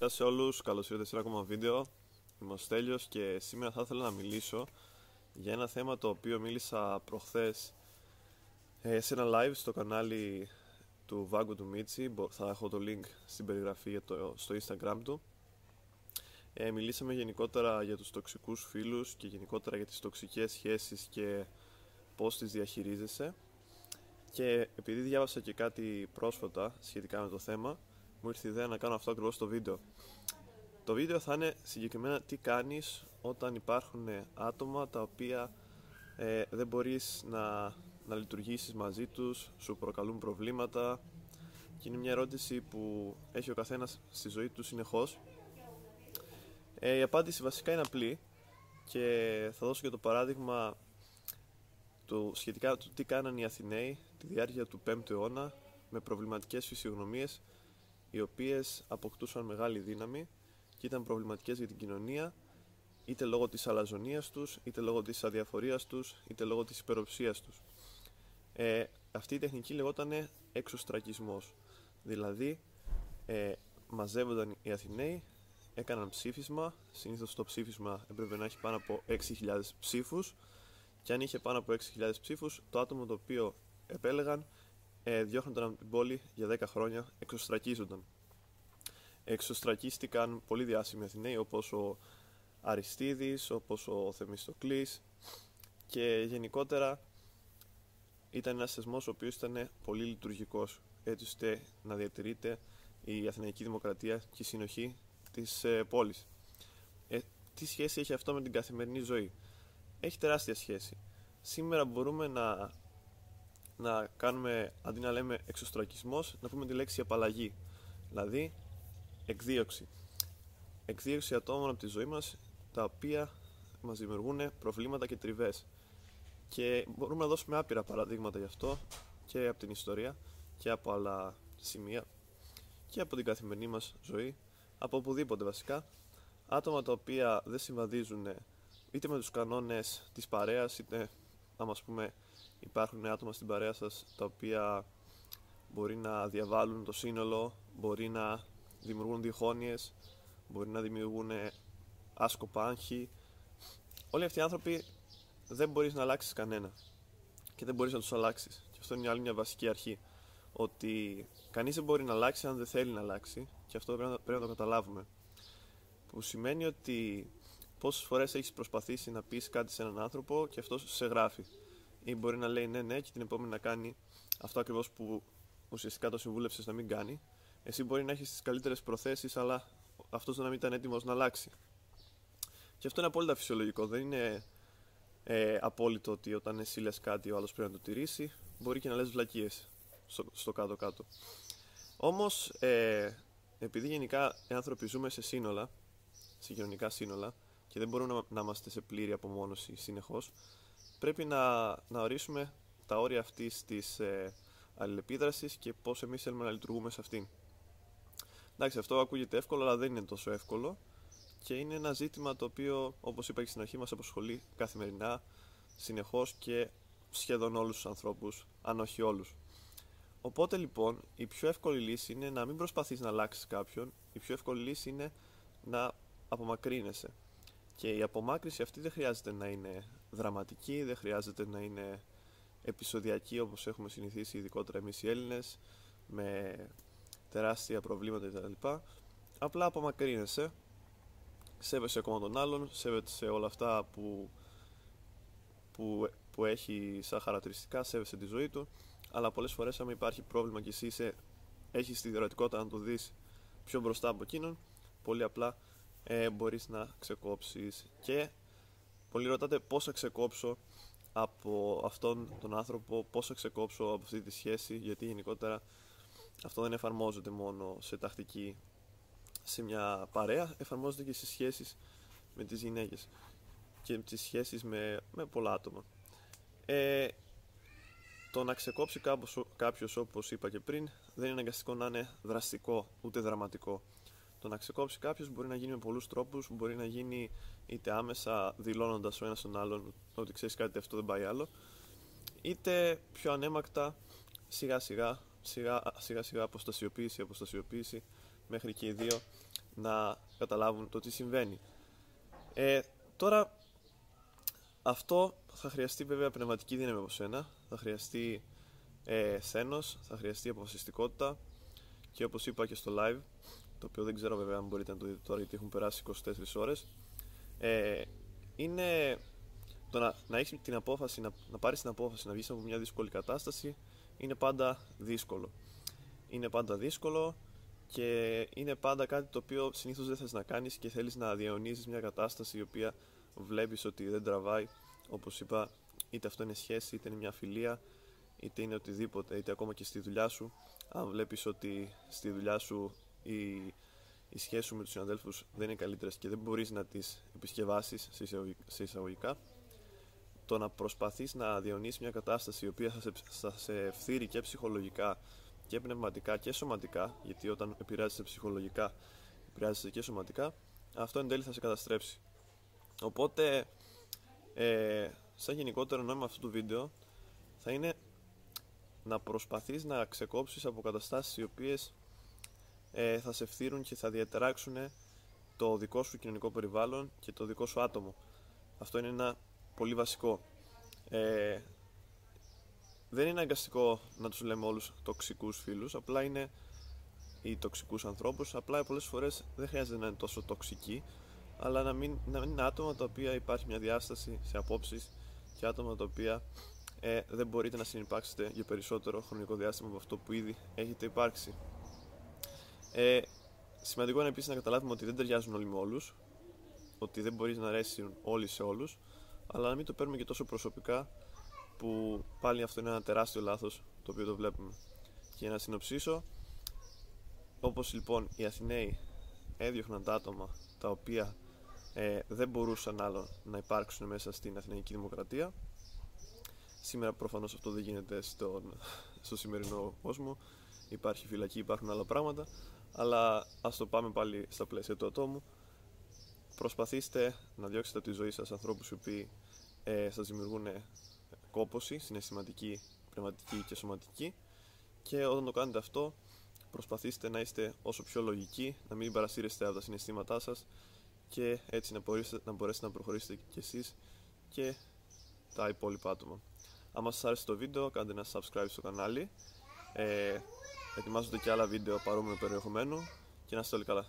Γεια σε όλους, καλώς ήρθατε σε ένα ακόμα βίντεο. Είμαι ο Στέλιος και σήμερα θα ήθελα να μιλήσω για ένα θέμα το οποίο μίλησα προχθές ε, σε ένα live στο κανάλι του Βάγκου του Μίτσι. Θα έχω το link στην περιγραφή για το, στο instagram του. Ε, μιλήσαμε γενικότερα για τους τοξικούς φίλους και γενικότερα για τις τοξικές σχέσεις και πώς τις διαχειρίζεσαι. Και επειδή διάβασα και κάτι πρόσφατα σχετικά με το θέμα μου ήρθε η ιδέα να κάνω αυτό ακριβώς το βίντεο. Το βίντεο θα είναι συγκεκριμένα τι κάνεις όταν υπάρχουν άτομα τα οποία ε, δεν μπορείς να, να λειτουργήσεις μαζί τους, σου προκαλούν προβλήματα και είναι μια ερώτηση που έχει ο καθένας στη ζωή του συνεχώς. Ε, η απάντηση βασικά είναι απλή και θα δώσω και το παράδειγμα του, σχετικά του τι κάναν οι Αθηναίοι τη διάρκεια του 5ου αιώνα με προβληματικές φυσιογνωμίες οι οποίες αποκτούσαν μεγάλη δύναμη και ήταν προβληματικές για την κοινωνία είτε λόγω της αλαζονίας τους, είτε λόγω της αδιαφορίας τους, είτε λόγω της υπεροψίας τους. Ε, αυτή η τεχνική λεγόταν εξωστρακισμός. Δηλαδή, ε, μαζεύονταν οι Αθηναίοι, έκαναν ψήφισμα, συνήθως το ψήφισμα έπρεπε να έχει πάνω από 6.000 ψήφους και αν είχε πάνω από 6.000 ψήφους, το άτομο το οποίο επέλεγαν ε, διώχνονταν από την πόλη για 10 χρόνια, εξωστρακίζονταν. Εξωστρακίστηκαν πολύ διάσημοι Αθηναίοι όπως ο Αριστίδης, όπως ο Θεμιστοκλής και γενικότερα ήταν ένας θεσμός ο οποίος ήταν πολύ λειτουργικός έτσι ώστε να διατηρείται η Αθηναϊκή Δημοκρατία και η συνοχή της ε, πόλης. Ε, τι σχέση έχει αυτό με την καθημερινή ζωή; Έχει τεράστια σχέση. Σήμερα μπορούμε να να κάνουμε, αντί να λέμε εξωστρακισμός, να πούμε τη λέξη απαλλαγή. Δηλαδή, εκδίωξη. Εκδίωξη ατόμων από τη ζωή μας, τα οποία μας δημιουργούν προβλήματα και τριβές. Και μπορούμε να δώσουμε άπειρα παραδείγματα γι' αυτό και από την ιστορία και από άλλα σημεία και από την καθημερινή μας ζωή, από οπουδήποτε βασικά, άτομα τα οποία δεν συμβαδίζουν είτε με τους κανόνες της παρέας, είτε, να πούμε, υπάρχουν άτομα στην παρέα σας τα οποία μπορεί να διαβάλουν το σύνολο, μπορεί να δημιουργούν διχόνοιες, μπορεί να δημιουργούν άσκοπα άγχη. Όλοι αυτοί οι άνθρωποι δεν μπορείς να αλλάξεις κανένα και δεν μπορείς να τους αλλάξεις. Και αυτό είναι άλλη μια βασική αρχή. Ότι κανείς δεν μπορεί να αλλάξει αν δεν θέλει να αλλάξει και αυτό πρέπει να, πρέπει να το καταλάβουμε. Που σημαίνει ότι πόσες φορές έχεις προσπαθήσει να πεις κάτι σε έναν άνθρωπο και αυτός σε γράφει ή μπορεί να λέει ναι, ναι, και την επόμενη να κάνει αυτό ακριβώς που ουσιαστικά το συμβούλευσες να μην κάνει. Εσύ μπορεί να έχεις τις καλύτερες προθέσεις, αλλά αυτός να μην ήταν έτοιμος να αλλάξει. Και αυτό είναι απόλυτα φυσιολογικό. Δεν είναι ε, απόλυτο ότι όταν εσύ λες κάτι ο άλλος πρέπει να το τηρήσει. Μπορεί και να λες βλακίες στο κάτω-κάτω. Όμως, ε, επειδή γενικά οι άνθρωποι ζούμε σε σύνολα, σε κοινωνικά σύνολα, και δεν μπορούμε να, να είμαστε σε πλήρη απομόνωση συνεχώς, πρέπει να, να ορίσουμε τα όρια αυτής της ε, αλληλεπίδρασης και πώς εμείς θέλουμε να λειτουργούμε σε αυτήν. Εντάξει, αυτό ακούγεται εύκολο, αλλά δεν είναι τόσο εύκολο και είναι ένα ζήτημα το οποίο, όπως είπα και στην αρχή, μας απασχολεί καθημερινά, συνεχώς και σχεδόν όλους τους ανθρώπους, αν όχι όλους. Οπότε λοιπόν, η πιο εύκολη λύση είναι να μην προσπαθείς να αλλάξεις κάποιον, η πιο εύκολη λύση είναι να απομακρύνεσαι. Και η απομάκρυση αυτή δεν χρειάζεται να είναι δραματική, δεν χρειάζεται να είναι επεισοδιακή όπως έχουμε συνηθίσει ειδικότερα εμείς οι Έλληνες με τεράστια προβλήματα κτλ. Απλά απομακρύνεσαι, σέβεσαι ακόμα τον άλλον, σέβεσαι όλα αυτά που, που, που έχει σαν χαρακτηριστικά, σέβεσαι τη ζωή του, αλλά πολλές φορές αν υπάρχει πρόβλημα και εσύ είσαι, έχεις τη δυνατότητα να το δεις πιο μπροστά από εκείνον, πολύ απλά ε, μπορείς να ξεκόψεις και πολλοί ρωτάτε πώς θα ξεκόψω από αυτόν τον άνθρωπο, πώς θα ξεκόψω από αυτή τη σχέση γιατί γενικότερα αυτό δεν εφαρμόζεται μόνο σε τακτική σε μια παρέα, εφαρμόζεται και σε σχέσεις με τις γυναίκες και τις σχέσεις με, με πολλά άτομα. Ε, το να ξεκόψει κάποιος όπως είπα και πριν δεν είναι αναγκαστικό να είναι δραστικό ούτε δραματικό. Το να ξεκόψει κάποιος μπορεί να γίνει με πολλούς τρόπους. Μπορεί να γίνει είτε άμεσα δηλώνοντας ο ένας τον άλλον ότι ξέρεις κάτι, αυτό δεν πάει άλλο, είτε πιο ανέμακτα σιγά σιγά, σιγά σιγά, σιγά αποστασιοποίηση, αποστασιοποίηση, μέχρι και οι δύο να καταλάβουν το τι συμβαίνει. Ε, τώρα αυτό θα χρειαστεί βέβαια πνευματική δύναμη από σένα, θα χρειαστεί ε, σένος, θα χρειαστεί αποφασιστικότητα και όπως είπα και στο live, το οποίο δεν ξέρω βέβαια αν μπορείτε να το δείτε τώρα γιατί έχουν περάσει 24 ώρες, ε, είναι το να, να έχεις την απόφαση, να, να πάρεις την απόφαση να βγεις από μια δύσκολη κατάσταση είναι πάντα δύσκολο. Είναι πάντα δύσκολο και είναι πάντα κάτι το οποίο συνήθως δεν θες να κάνεις και θέλεις να διαιωνίζεις μια κατάσταση η οποία βλέπεις ότι δεν τραβάει όπως είπα είτε αυτό είναι σχέση είτε είναι μια φιλία είτε είναι οτιδήποτε είτε ακόμα και στη δουλειά σου αν βλέπεις ότι στη δουλειά σου η, η σχέση σου με τους συναδέλφους δεν είναι καλύτερες και δεν μπορείς να τις επισκευάσεις σε εισαγωγικά. Το να προσπαθείς να διαιωνίσεις μια κατάσταση η οποία θα σε, θα σε φθείρει και ψυχολογικά και πνευματικά και σωματικά γιατί όταν επηρεάζεσαι ψυχολογικά επηρεάζεσαι και σωματικά αυτό εν τέλει θα σε καταστρέψει. Οπότε ε, σαν γενικότερο νόημα αυτού του βίντεο θα είναι να προσπαθείς να ξεκόψεις από καταστάσεις οι οποίες ε, θα σε φθείρουν και θα διατεράξουν το δικό σου κοινωνικό περιβάλλον και το δικό σου άτομο. Αυτό είναι ένα πολύ βασικό. Ε, δεν είναι αγκαστικό να τους λέμε όλους τοξικούς φίλους, απλά είναι οι τοξικούς ανθρώπους, απλά πολλές φορές δεν χρειάζεται να είναι τόσο τοξικοί, αλλά να μην, να μην είναι άτομα τα οποία υπάρχει μια διάσταση σε απόψεις και άτομα τα οποία ε, δεν μπορείτε να συνεπάρξετε για περισσότερο χρονικό διάστημα από αυτό που ήδη έχετε υπάρξει. Ε, σημαντικό είναι επίσης να καταλάβουμε ότι δεν ταιριάζουν όλοι με όλους, ότι δεν μπορείς να αρέσει όλοι σε όλους, αλλά να μην το παίρνουμε και τόσο προσωπικά που πάλι αυτό είναι ένα τεράστιο λάθος το οποίο το βλέπουμε. Και για να συνοψίσω, όπως λοιπόν οι Αθηναίοι έδιωχναν τα άτομα τα οποία ε, δεν μπορούσαν άλλο να υπάρξουν μέσα στην Αθηναϊκή Δημοκρατία. Σήμερα προφανώς αυτό δεν γίνεται στον, στο σημερινό κόσμο. Υπάρχει φυλακή, υπάρχουν άλλα πράγματα. Αλλά ας το πάμε πάλι στα πλαίσια του ατόμου. Προσπαθήστε να διώξετε από τη ζωή σας ανθρώπους οι οποίοι ε, σας δημιουργούν κόποση συναισθηματική, πνευματική και σωματική και όταν το κάνετε αυτό προσπαθήστε να είστε όσο πιο λογικοί, να μην παρασύρεστε από τα συναισθήματά σας και έτσι να μπορέσετε να, μπορέσετε να προχωρήσετε κι εσείς και τα υπόλοιπα άτομα. Αν σας άρεσε το βίντεο κάντε ένα subscribe στο κανάλι ε, ετοιμάζονται και άλλα βίντεο παρόμοιο περιεχομένου και να είστε όλοι καλά.